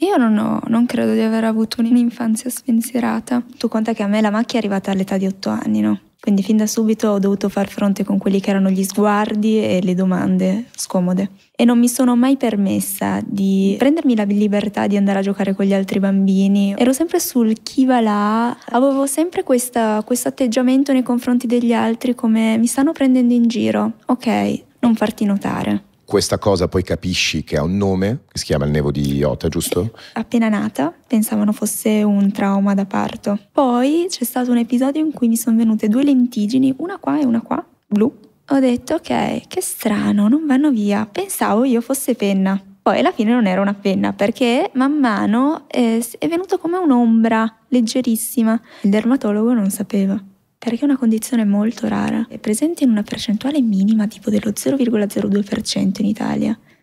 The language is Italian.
Io non, ho, non credo di aver avuto un'infanzia spensierata. Tu conta che a me la macchia è arrivata all'età di otto anni, no? Quindi fin da subito ho dovuto far fronte con quelli che erano gli sguardi e le domande scomode. E non mi sono mai permessa di prendermi la libertà di andare a giocare con gli altri bambini. Ero sempre sul chi va là, avevo sempre questo atteggiamento nei confronti degli altri come mi stanno prendendo in giro. Ok, non farti notare questa cosa poi capisci che ha un nome, che si chiama il nevo di Iota, giusto? Appena nata pensavano fosse un trauma da parto. Poi c'è stato un episodio in cui mi sono venute due lentiggini, una qua e una qua, blu. Ho detto ok, che strano, non vanno via. Pensavo io fosse penna. Poi alla fine non era una penna perché man mano è, è venuto come un'ombra leggerissima. Il dermatologo non sapeva perché è una condizione molto rara, è presente in una percentuale minima tipo dello 0,02% in Italia.